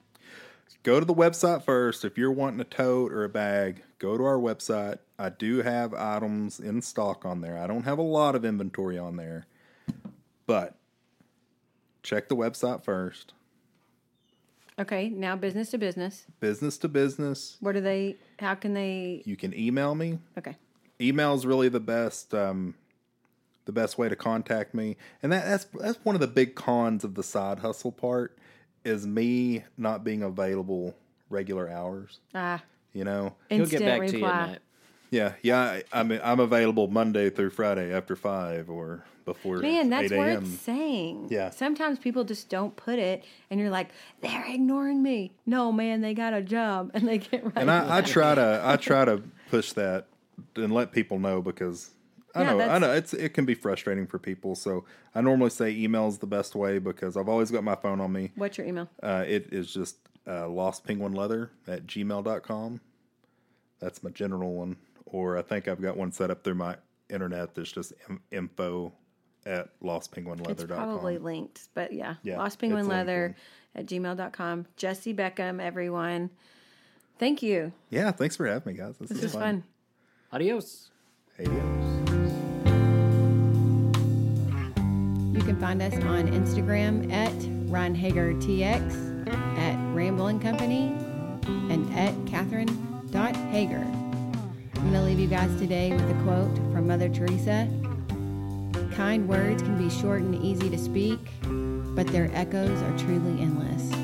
Go to the website first. If you're wanting a tote or a bag, go to our website. I do have items in stock on there. I don't have a lot of inventory on there, but check the website first. Okay. Now, business to business. Business to business, What do they? How can they? you can email me. Okay. Email is really the best um, the best way to contact me, and that, that's that's one of the big cons of the side hustle part is me not being available regular hours. Ah, You know, He'll get back to you reply. at. Yeah, yeah. I, I'm I'm available Monday through Friday after five or before Man, that's 8 worth a.m. saying. Yeah. Sometimes people just don't put it, and you're like, they're ignoring me. No, man, they got a job, and they get right. And I, I try to I try to push that and let people know because I Yeah, know I know it's it can be frustrating for people. So I normally say email is the best way because I've always got my phone on me. What's your email? Uh, it is just uh, lostpenguinleather at gmail.com. That's my general one. Or I think I've got one set up through my internet that's just im- info at lostpenguinleather.com. It's probably linked, but yeah. Yeah, Lost it's Penguin linked at gmail.com. Jesse Beckham, everyone. Thank you. Yeah, thanks for having me, guys. This, This is is fun. Adios. Adios. You can find us on Instagram at Ron TX, at Ramble and Company, and at Kathryn.Hager. I'm going to leave you guys today with a quote from Mother Teresa Kind words can be short and easy to speak, but their echoes are truly endless.